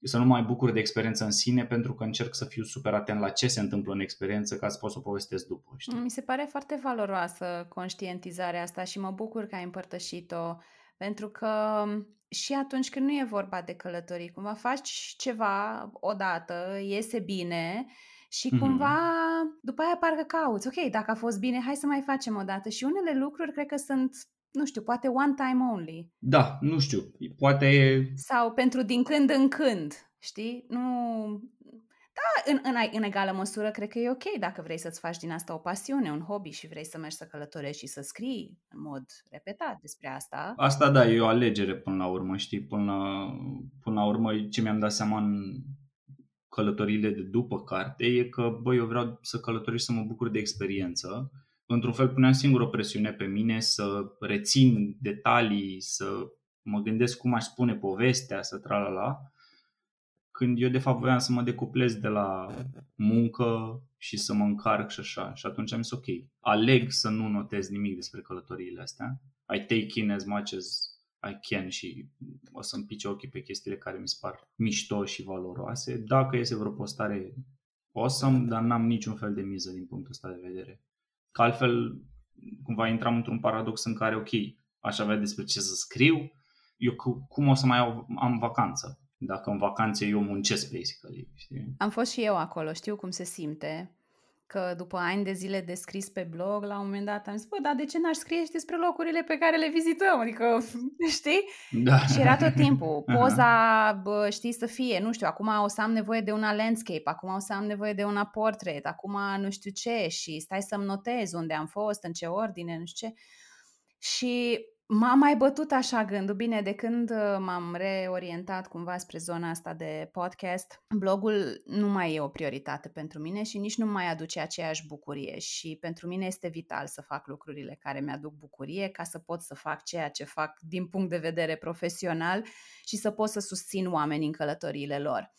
să nu mai bucur de experiență în sine pentru că încerc să fiu super atent la ce se întâmplă în experiență ca să pot să o povestesc după. Știi? Mi se pare foarte valoroasă conștientizarea asta și mă bucur că ai împărtășit-o pentru că și atunci când nu e vorba de călătorii, cumva faci ceva odată, iese bine și mm-hmm. cumva după aia parcă cauți, ok, dacă a fost bine, hai să mai facem o dată. Și unele lucruri cred că sunt, nu știu, poate one time only. Da, nu știu, poate... Sau pentru din când în când, știi? Nu, da, în, în, în egală măsură, cred că e ok dacă vrei să-ți faci din asta o pasiune, un hobby și vrei să mergi să călătorești și să scrii în mod repetat despre asta. Asta da, e o alegere până la urmă, știi? Până la, până la urmă, ce mi-am dat seama în călătoriile de după carte e că, băi, eu vreau să călătoresc să mă bucur de experiență. Într-un fel puneam singur o presiune pe mine să rețin detalii, să mă gândesc cum aș spune povestea, să tralala când eu de fapt voiam să mă decuplez de la muncă și să mă încarc și așa. Și atunci am zis ok, aleg să nu notez nimic despre călătoriile astea. I take in as much as I can și o să-mi pice ochii pe chestiile care mi se par mișto și valoroase. Dacă iese vreo postare awesome, dar n-am niciun fel de miză din punctul ăsta de vedere. Că altfel, cumva intram într-un paradox în care, ok, aș avea despre ce să scriu, eu cum o să mai au, am vacanță? Dacă în vacanțe eu muncesc, basically. Știi? Am fost și eu acolo, știu cum se simte. Că după ani de zile de scris pe blog, la un moment dat am zis, bă, dar de ce n-aș scrie și despre locurile pe care le vizităm? Adică, știi? Da. Și era tot timpul. Poza, bă, știi, să fie, nu știu, acum o să am nevoie de una landscape, acum o să am nevoie de una portrait, acum nu știu ce și stai să-mi notez unde am fost, în ce ordine, nu știu ce. Și M-a mai bătut așa gândul. Bine, de când uh, m-am reorientat cumva spre zona asta de podcast, blogul nu mai e o prioritate pentru mine și nici nu mai aduce aceeași bucurie și pentru mine este vital să fac lucrurile care mi-aduc bucurie ca să pot să fac ceea ce fac din punct de vedere profesional și să pot să susțin oamenii în călătoriile lor.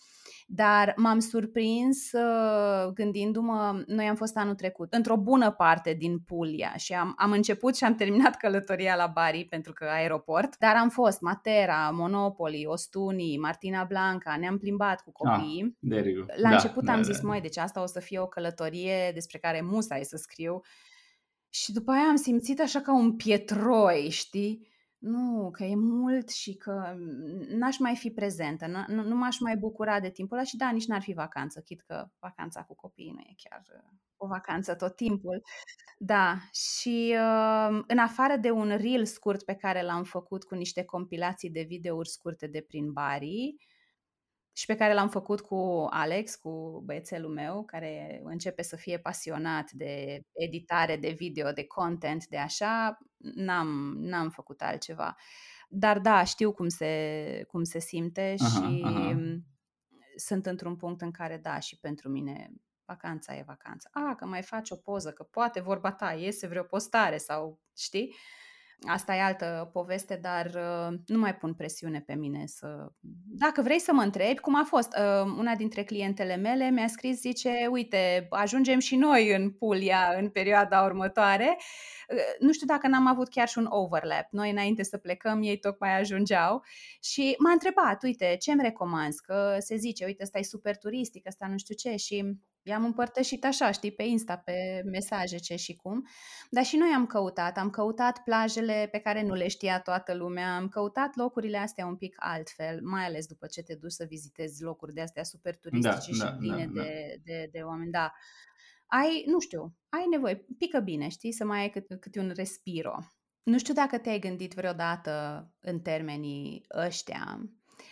Dar m-am surprins uh, gândindu-mă, noi am fost anul trecut într-o bună parte din Puglia și am, am început și am terminat călătoria la Bari pentru că aeroport, dar am fost Matera, Monopoli, Ostuni, Martina Blanca, ne-am plimbat cu ah, copiii. Ah, la da, început da, am zis, da. măi, deci asta o să fie o călătorie despre care musai să scriu. Și după aia am simțit așa ca un pietroi, știi? Nu, că e mult și că n-aș mai fi prezentă, nu, nu m-aș mai bucura de timpul ăla și da, nici n-ar fi vacanță, chit că vacanța cu copiii nu e chiar uh, o vacanță tot timpul. Da, și uh, în afară de un reel scurt pe care l-am făcut cu niște compilații de videouri scurte de prin Bari, și pe care l-am făcut cu Alex, cu băiețelul meu, care începe să fie pasionat de editare de video, de content, de așa, n-am, n-am făcut altceva. Dar da, știu cum se, cum se simte aha, și aha. sunt într-un punct în care, da, și pentru mine vacanța e vacanța. A, că mai faci o poză, că poate vorba ta iese vreo postare sau, știi? Asta e altă poveste, dar uh, nu mai pun presiune pe mine să... Dacă vrei să mă întrebi cum a fost, uh, una dintre clientele mele mi-a scris, zice, uite, ajungem și noi în Puglia în perioada următoare. Uh, nu știu dacă n-am avut chiar și un overlap. Noi înainte să plecăm, ei tocmai ajungeau și m-a întrebat, uite, ce îmi recomanzi? Că se zice, uite, ăsta e super turistic, ăsta nu știu ce și I-am împărtășit așa, știi, pe Insta, pe mesaje ce și cum. Dar și noi am căutat. Am căutat plajele pe care nu le știa toată lumea. Am căutat locurile astea un pic altfel, mai ales după ce te duci să vizitezi locuri de astea super turistice da, și da, pline da, de, da. De, de oameni. Da. Ai, nu știu, ai nevoie, pică bine, știi, să mai ai câte cât un respiro. Nu știu dacă te-ai gândit vreodată în termenii ăștia,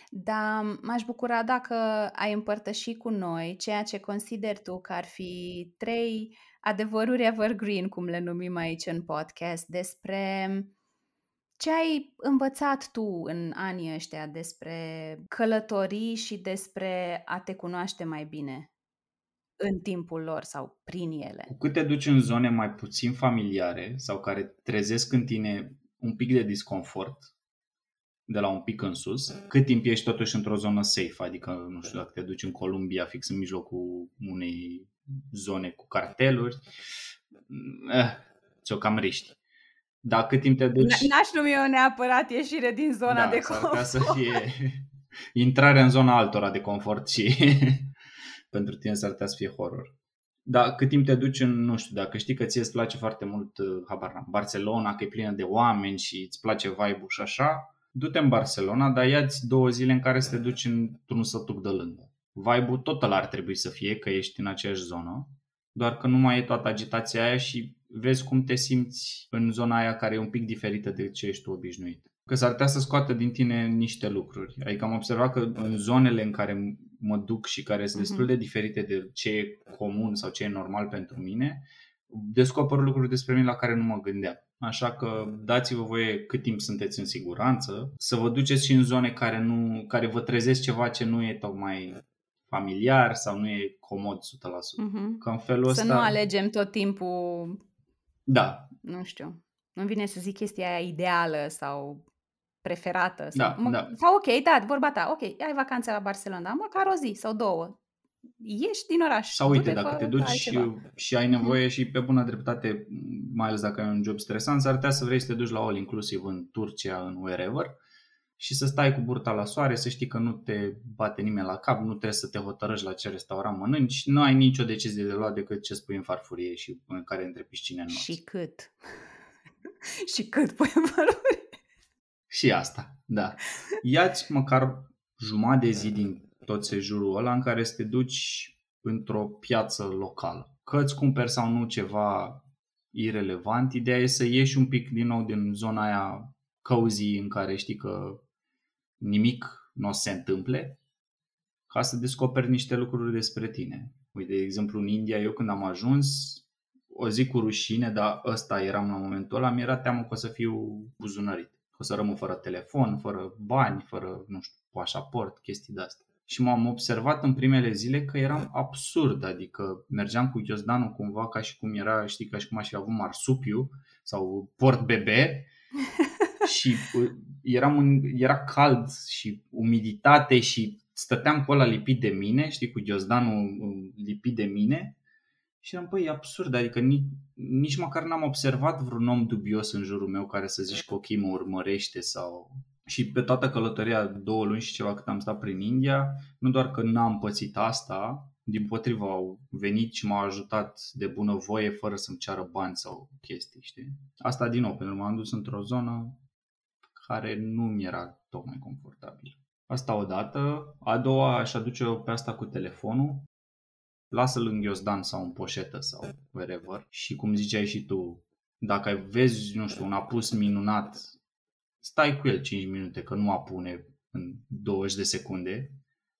dar m-aș bucura dacă ai împărtăși cu noi ceea ce consideri tu că ar fi trei adevăruri evergreen, cum le numim aici în podcast, despre ce ai învățat tu în anii ăștia despre călătorii și despre a te cunoaște mai bine în timpul lor sau prin ele? Cu cât te duci în zone mai puțin familiare sau care trezesc în tine un pic de disconfort, de la un pic în sus, cât timp ești totuși într-o zonă safe, adică, nu știu, dacă te duci în Columbia, fix în mijlocul unei zone cu carteluri, eh, ți-o cam riști. Dar cât timp te duci... N-aș numi eu neapărat ieșire din zona da, de confort. să fie intrarea în zona altora de confort și pentru tine s-ar putea să fie horror. Dar cât timp te duci în, nu știu, dacă știi că ție îți place foarte mult, eh, habar n Barcelona, că e plină de oameni și îți place vibe-ul și așa, du-te în Barcelona, dar ia-ți două zile în care să te duci într-un sătuc de lângă. Vibe-ul tot ar trebui să fie, că ești în aceeași zonă, doar că nu mai e toată agitația aia și vezi cum te simți în zona aia care e un pic diferită de ce ești tu obișnuit. Că s-ar putea să scoată din tine niște lucruri. Adică am observat că în zonele în care mă duc și care sunt destul mhm. de diferite de ce e comun sau ce e normal pentru mine, descoper lucruri despre mine la care nu mă gândeam. Așa că dați-vă voie cât timp sunteți în siguranță, să vă duceți și în zone care, nu, care vă trezesc ceva ce nu e tocmai familiar sau nu e comod 100%. Uh-huh. Că în felul să ăsta... nu alegem tot timpul... Da. Nu știu. Nu vine să zic chestia aia ideală sau preferată. Sau, da, mă, da. sau ok, da, vorba ta, ok, ai vacanțe la Barcelona, măcar o zi sau două ieși din oraș. Sau uite, dacă te duci și, și ai nevoie și pe bună dreptate, mai ales dacă ai un job stresant, s-ar putea să vrei să te duci la all inclusiv în Turcia, în wherever, și să stai cu burta la soare, să știi că nu te bate nimeni la cap, nu trebuie să te hotărăști la ce restaurant mănânci, nu ai nicio decizie de luat decât ce spui în farfurie și în care întrebi cine în Și cât. și cât pui în farfurie. Și asta, da. Ia-ți măcar jumătate de zi din tot sejurul ăla în care să te duci într-o piață locală. Că îți cumperi sau nu ceva irelevant, ideea e să ieși un pic din nou din zona aia cozy în care știi că nimic nu o se întâmple ca să descoperi niște lucruri despre tine. Uite, de exemplu, în India, eu când am ajuns, o zi cu rușine, dar ăsta eram la momentul ăla, mi-era teamă că o să fiu buzunărit. Că o să rămân fără telefon, fără bani, fără, nu știu, pașaport, chestii de astea și m-am observat în primele zile că eram absurd, adică mergeam cu ghiozdanul cumva ca și cum era, știi, ca și cum aș fi avut marsupiu sau port bebe și uh, era, un, era cald și umiditate și stăteam cu ăla lipit de mine, știi, cu ghiozdanul uh, lipit de mine. Și eram, păi, e absurd, adică nici, nici măcar n-am observat vreun om dubios în jurul meu care să zici că ok, mă urmărește sau și pe toată călătoria, două luni și ceva cât am stat prin India, nu doar că n-am pățit asta, din potrivă au venit și m-au ajutat de bună voie fără să-mi ceară bani sau chestii, știi? Asta din nou, pentru că m-am dus într-o zonă care nu mi era tocmai confortabil. Asta o dată. A doua aș aduce pe asta cu telefonul. Lasă-l în ghiozdan sau în poșetă sau wherever. Și cum ziceai și tu, dacă vezi, nu știu, un apus minunat stai cu el 5 minute, că nu apune în 20 de secunde,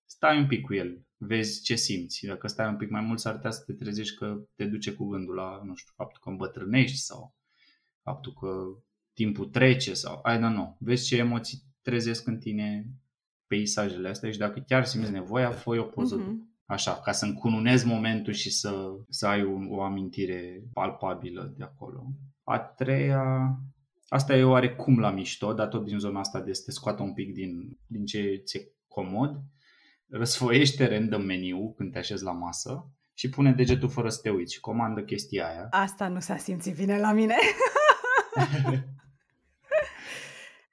stai un pic cu el, vezi ce simți. Dacă stai un pic mai mult, s-ar putea să te trezești că te duce cu gândul la, nu știu, faptul că îmbătrânești sau faptul că timpul trece sau, I don't know, vezi ce emoții trezesc în tine peisajele astea și dacă chiar simți nevoia, fă o poză uh-huh. Așa, ca să încununezi momentul și să, să ai o, o amintire palpabilă de acolo. A treia, Asta e oarecum la mișto, dar tot din zona asta de să te scoată un pic din, din ce ți-e comod. Răsfoiește random meniu când te așezi la masă și pune degetul fără să te uiți și comandă chestia aia. Asta nu s-a simțit bine la mine.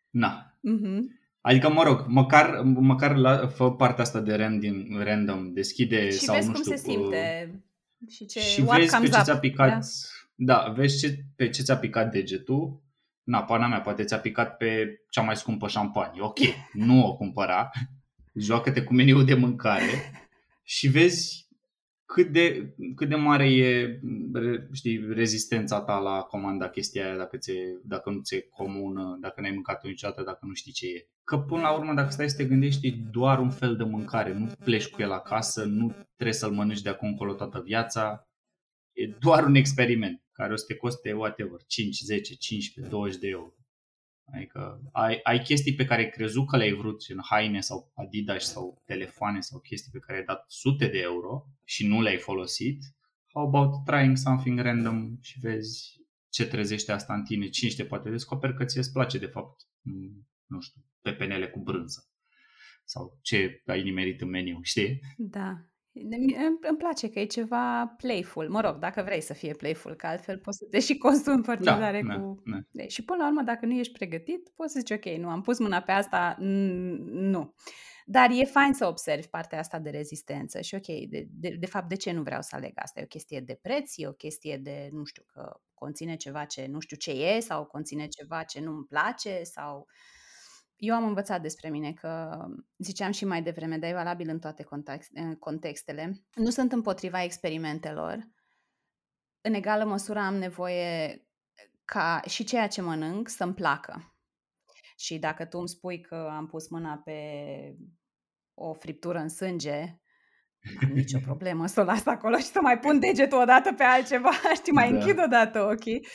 Na. Mm-hmm. Adică, mă rog, măcar, măcar la, fă partea asta de random, random deschide și sau vezi nu cum știu. se simte și ce și what vezi pe comes ce up. ți-a picat, da, da vezi ce, pe ce ți-a picat degetul. Na, pana mea, poate ți-a picat pe cea mai scumpă șampanie. Ok, nu o cumpăra. Joacă-te cu meniul de mâncare și vezi cât de, cât de mare e știi, rezistența ta la comanda chestia aia dacă, ți dacă nu ți-e comună, dacă n-ai mâncat-o niciodată, dacă nu știi ce e. Că până la urmă, dacă stai să te gândești, e doar un fel de mâncare. Nu pleci cu el acasă, nu trebuie să-l mănânci de acum încolo toată viața. E doar un experiment care o să te coste whatever, 5, 10, 15, 20 de euro. Adică ai, ai chestii pe care ai crezut că le-ai vrut în haine sau Adidas sau telefoane sau chestii pe care ai dat sute de euro și nu le-ai folosit. How about trying something random și vezi ce trezește asta în tine, cine te poate descoperi că ție îți place de fapt, nu știu, pepenele cu brânză sau ce ai nimerit în meniu, știi? Da, îmi place că e ceva playful. Mă rog, dacă vrei să fie playful, că altfel poți să te și consumi foarte da, tare da, cu... Da. Și până la urmă, dacă nu ești pregătit, poți să zici, ok, nu, am pus mâna pe asta, nu. Dar e fain să observi partea asta de rezistență și ok, de, de, de fapt, de ce nu vreau să aleg asta? E o chestie de preț, e o chestie de, nu știu, că conține ceva ce nu știu ce e sau conține ceva ce nu-mi place sau... Eu am învățat despre mine că, ziceam și mai devreme, dar e valabil în toate contextele. Nu sunt împotriva experimentelor. În egală măsură am nevoie ca și ceea ce mănânc să-mi placă. Și dacă tu îmi spui că am pus mâna pe o friptură în sânge, am nicio problemă să o las acolo și să mai pun degetul odată pe altceva, știi, mai da. închid odată ochii.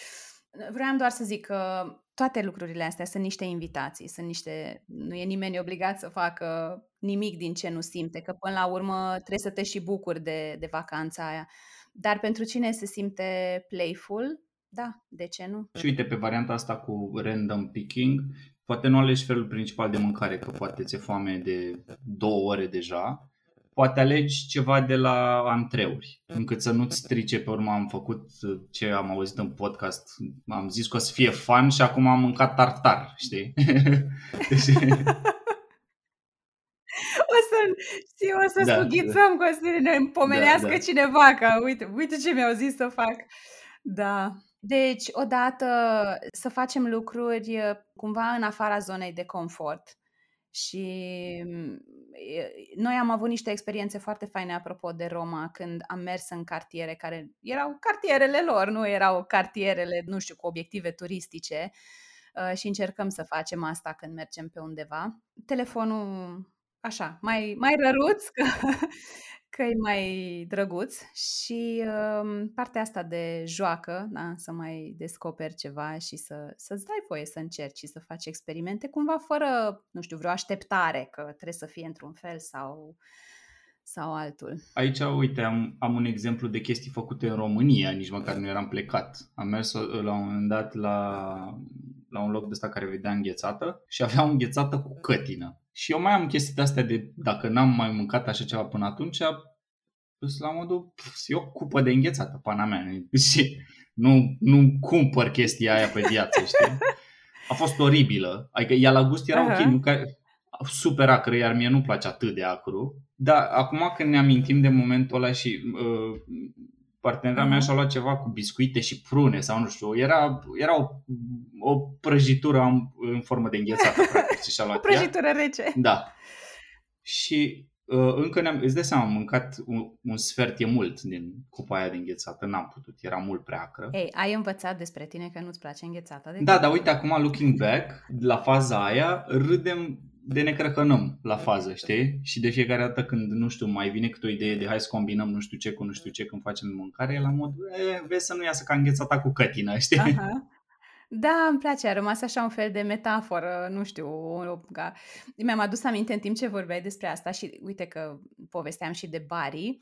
Vreau doar să zic că toate lucrurile astea sunt niște invitații, sunt niște, nu e nimeni obligat să facă nimic din ce nu simte, că până la urmă trebuie să te și bucuri de, de vacanța aia. Dar pentru cine se simte playful, da, de ce nu? Și uite, pe varianta asta cu random picking, poate nu alegi felul principal de mâncare, că poate ți-e foame de două ore deja, poate alegi ceva de la antreuri, încât să nu-ți strice. Pe urmă am făcut ce am auzit în podcast, am zis că o să fie fan și acum am mâncat tartar, știi? deci... O să, știi, o să da, sughițăm, da. că o să ne pomenească da, da. cineva, că uite, uite ce mi-au zis să fac. Da. Deci, odată să facem lucruri cumva în afara zonei de confort și noi am avut niște experiențe foarte faine apropo de Roma când am mers în cartiere care erau cartierele lor, nu erau cartierele, nu știu, cu obiective turistice uh, și încercăm să facem asta când mergem pe undeva. Telefonul așa, mai, mai răruț, că că e mai drăguț și uh, partea asta de joacă, da, să mai descoperi ceva și să, să-ți dai voie să încerci și să faci experimente, cumva fără, nu știu, vreo așteptare că trebuie să fie într-un fel sau, sau altul. Aici, uite, am, am un exemplu de chestii făcute în România, nici măcar nu eram plecat. Am mers la un moment dat la, la un loc de ăsta care vedea înghețată și avea o înghețată cu cătină. Și eu mai am chestii de astea de, dacă n-am mai mâncat așa ceva până atunci, pus la modul, e o cupă de înghețată, pana mea. Și nu, nu cumpăr chestia aia pe viață, știi? A fost oribilă. Adică ea la gust era uh-huh. ok, nu ca, super acră, iar mie nu place atât de acru. Dar acum când ne amintim de momentul ăla și uh, partenera uh-huh. mea și-a luat ceva cu biscuite și prune sau nu știu, era, era o, o prăjitură în, în formă de înghețată, practic, și-a luat O prăjitură ea. rece. Da. Și uh, încă ne-am, îți dai seama, am mâncat un, un sfert, e mult din cupa aia de înghețată, n-am putut, era mult prea acră. Ei, ai învățat despre tine că nu-ți place înghețata? De da, dar uite, acum looking back, la faza aia, râdem de ne crăcănăm la fază, știi? Și de fiecare dată când, nu știu, mai vine câte o idee de hai să combinăm nu știu ce cu nu știu ce când facem mâncare, e la mod, e, vezi să nu iasă ca înghețata cu cătină, știi? Aha. Da, îmi place, a rămas așa un fel de metaforă, nu știu, ca... mi-am adus aminte în timp ce vorbeai despre asta și uite că povesteam și de Bari,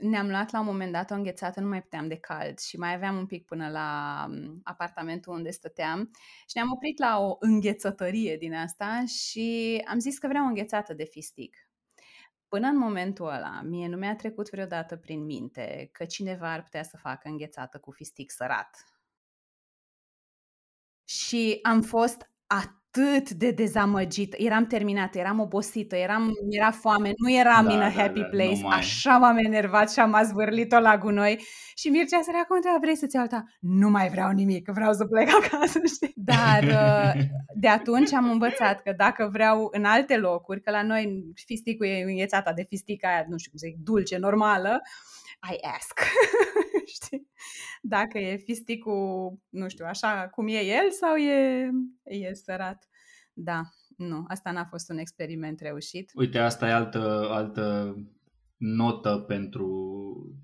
ne-am luat la un moment dat o înghețată, nu mai puteam de cald și mai aveam un pic până la mm, apartamentul unde stăteam și ne-am oprit la o înghețătărie din asta și am zis că vreau o înghețată de fistic. Până în momentul ăla, mie nu mi-a trecut vreodată prin minte că cineva ar putea să facă înghețată cu fistic sărat. Și am fost atât de dezamăgită. Eram terminată, eram obosită, eram, era foame, nu eram da, in a da, happy da, place. Mai... Așa m-am enervat și am azvârlit-o la gunoi. Și Mircea se cum vrei să-ți alta? Nu mai vreau nimic, vreau să plec acasă, știi? Dar uh, de atunci am învățat că dacă vreau în alte locuri, că la noi fisticul e înghețata de fistic aia, nu știu cum zic, dulce, normală, I ask. Știi? Dacă e fisticul, nu știu, așa cum e el sau e, e sărat. Da, nu, asta n-a fost un experiment reușit. Uite, asta e altă, altă notă pentru,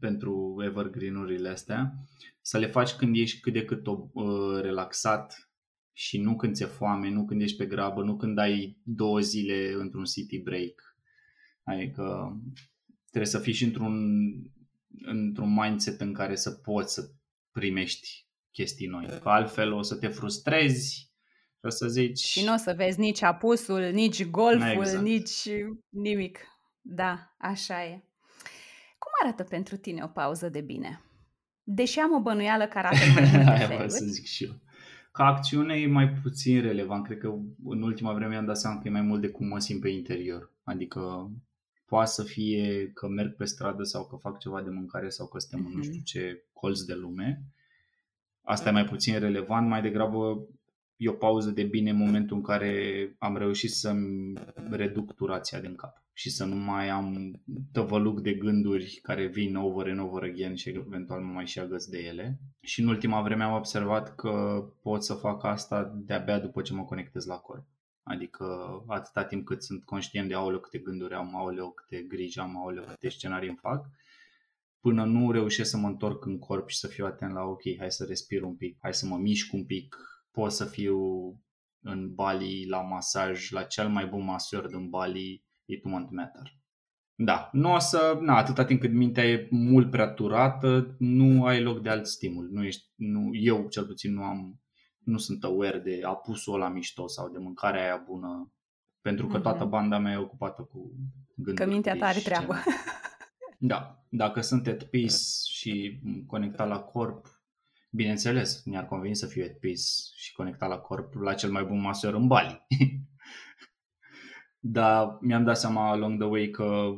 pentru evergreen-urile astea. Să le faci când ești cât de cât o, uh, relaxat și nu când ți-e foame, nu când ești pe grabă, nu când ai două zile într-un city break. Adică trebuie să fii și într-un într-un mindset în care să poți să primești chestii noi. Că altfel o să te frustrezi și o să zici... Și nu o să vezi nici apusul, nici golful, exact. nici nimic. Da, așa e. Cum arată pentru tine o pauză de bine? Deși am o bănuială că arată mai multe Aia să zic și eu. Ca acțiune e mai puțin relevant. Cred că în ultima vreme am dat seama că e mai mult de cum mă simt pe interior. Adică poate să fie că merg pe stradă sau că fac ceva de mâncare sau că suntem în nu știu mhm. ce colț de lume. Asta e mai puțin relevant, mai degrabă e o pauză de bine în momentul în care am reușit să-mi reduc turația din cap și să nu mai am tăvăluc de gânduri care vin over and over again și eventual mă mai și agăț de ele. Și în ultima vreme am observat că pot să fac asta de-abia după ce mă conectez la corp. Adică atâta timp cât sunt conștient de aoleu câte gânduri am, aoleu câte griji am, aoleu câte scenarii îmi fac, până nu reușesc să mă întorc în corp și să fiu atent la ok, hai să respir un pic, hai să mă mișc un pic, pot să fiu în Bali la masaj, la cel mai bun masor din Bali, it won't matter. Da, nu o să, na, atâta timp cât mintea e mult prea turată, nu ai loc de alt stimul. Nu ești, nu, eu cel puțin nu am nu sunt aware de apusul la mișto sau de mâncarea aia bună, pentru că toată mhm. banda mea e ocupată cu gânduri. Că mintea ta are treabă. Da, dacă sunt at peace și conectat la corp, bineînțeles, mi-ar conveni să fiu at peace și conectat la corp la cel mai bun masor în Bali. Dar mi-am dat seama along the way că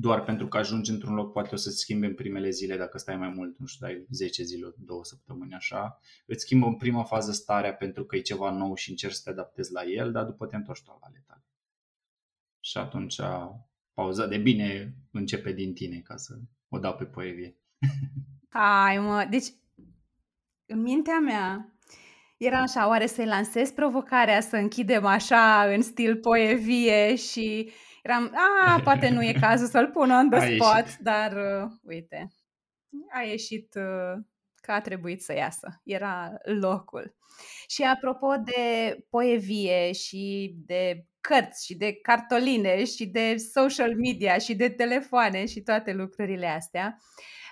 doar pentru că ajungi într-un loc poate o să-ți schimbe în primele zile dacă stai mai mult, nu știu, dai 10 zile, două săptămâni așa, îți schimbă în prima fază starea pentru că e ceva nou și încerci să te adaptezi la el, dar după te întorci la ale tale. Și atunci pauza de bine începe din tine ca să o dau pe poezie. Hai mă, deci în mintea mea era așa, oare să-i lansez provocarea să închidem așa în stil poezie și Eram, a, poate nu e cazul să-l pun on the spot, ieșit. dar uh, uite, a ieșit uh, că a trebuit să iasă. Era locul. Și apropo de poezie și de cărți și de cartoline și de social media și de telefoane și toate lucrurile astea,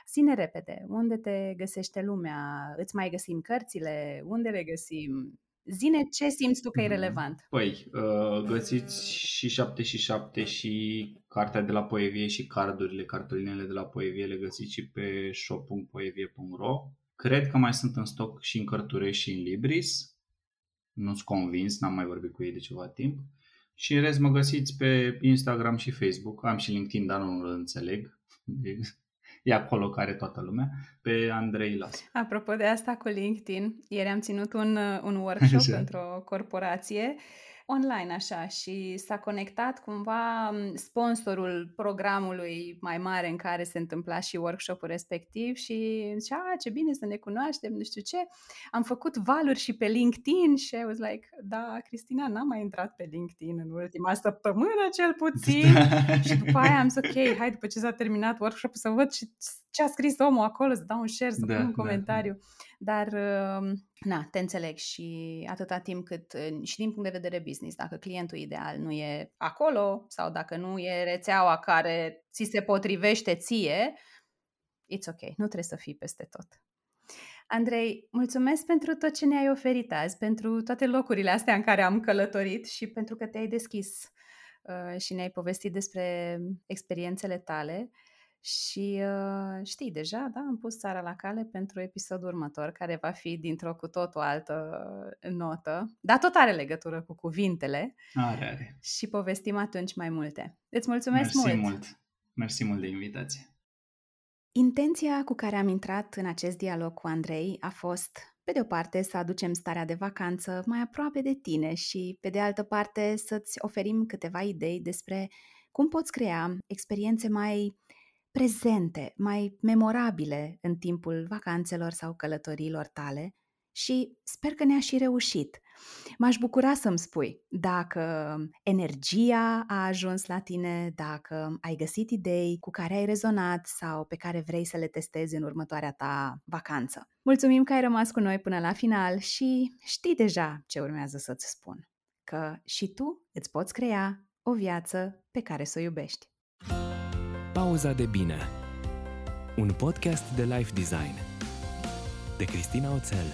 Sine repede, unde te găsește lumea? Îți mai găsim cărțile? Unde le găsim? Zine ce simți tu că e mhm. relevant. Păi, uh, găsiți și 7 și 7 și cartea de la Poevie și cardurile, cartolinele de la Poevie le găsiți și pe shop.poevie.ro Cred că mai sunt în stoc și în Cărturești și în Libris. Nu-s convins, n-am mai vorbit cu ei de ceva timp. Și în rest mă găsiți pe Instagram și Facebook. Am și LinkedIn, dar nu îl înțeleg e acolo care toată lumea, pe Andrei Las. Apropo de asta cu LinkedIn, ieri am ținut un, un workshop într-o corporație online așa și s-a conectat cumva sponsorul programului mai mare în care se întâmpla și workshopul respectiv și zicea, a, ce bine să ne cunoaștem, nu știu ce. Am făcut valuri și pe LinkedIn și I was like, da, Cristina, n-am mai intrat pe LinkedIn în ultima săptămână cel puțin și după aia am zis, ok, hai după ce s-a terminat workshopul să văd ce a scris omul acolo, să dau un share, să da, pun un da, comentariu. Da. Dar, um, na, te înțeleg și atâta timp cât, și din punct de vedere business, dacă clientul ideal nu e acolo sau dacă nu e rețeaua care ți se potrivește ție, It's ok, nu trebuie să fii peste tot. Andrei, mulțumesc pentru tot ce ne-ai oferit azi, pentru toate locurile astea în care am călătorit și pentru că te-ai deschis uh, și ne-ai povestit despre experiențele tale. Și uh, știi deja, da, am pus țara la cale pentru episodul următor, care va fi dintr-o cu tot o altă notă, dar tot are legătură cu cuvintele. Are, are. Și povestim atunci mai multe. Îți mulțumesc Mersi mult! mult! Mersi mult de invitație! Intenția cu care am intrat în acest dialog cu Andrei a fost, pe de o parte, să aducem starea de vacanță mai aproape de tine și, pe de altă parte, să-ți oferim câteva idei despre cum poți crea experiențe mai prezente, mai memorabile în timpul vacanțelor sau călătoriilor tale și sper că ne-a și reușit. M-aș bucura să-mi spui dacă energia a ajuns la tine, dacă ai găsit idei cu care ai rezonat sau pe care vrei să le testezi în următoarea ta vacanță. Mulțumim că ai rămas cu noi până la final și știi deja ce urmează să-ți spun. Că și tu îți poți crea o viață pe care să o iubești. Pauza de bine. Un podcast de life design. De Cristina Oțel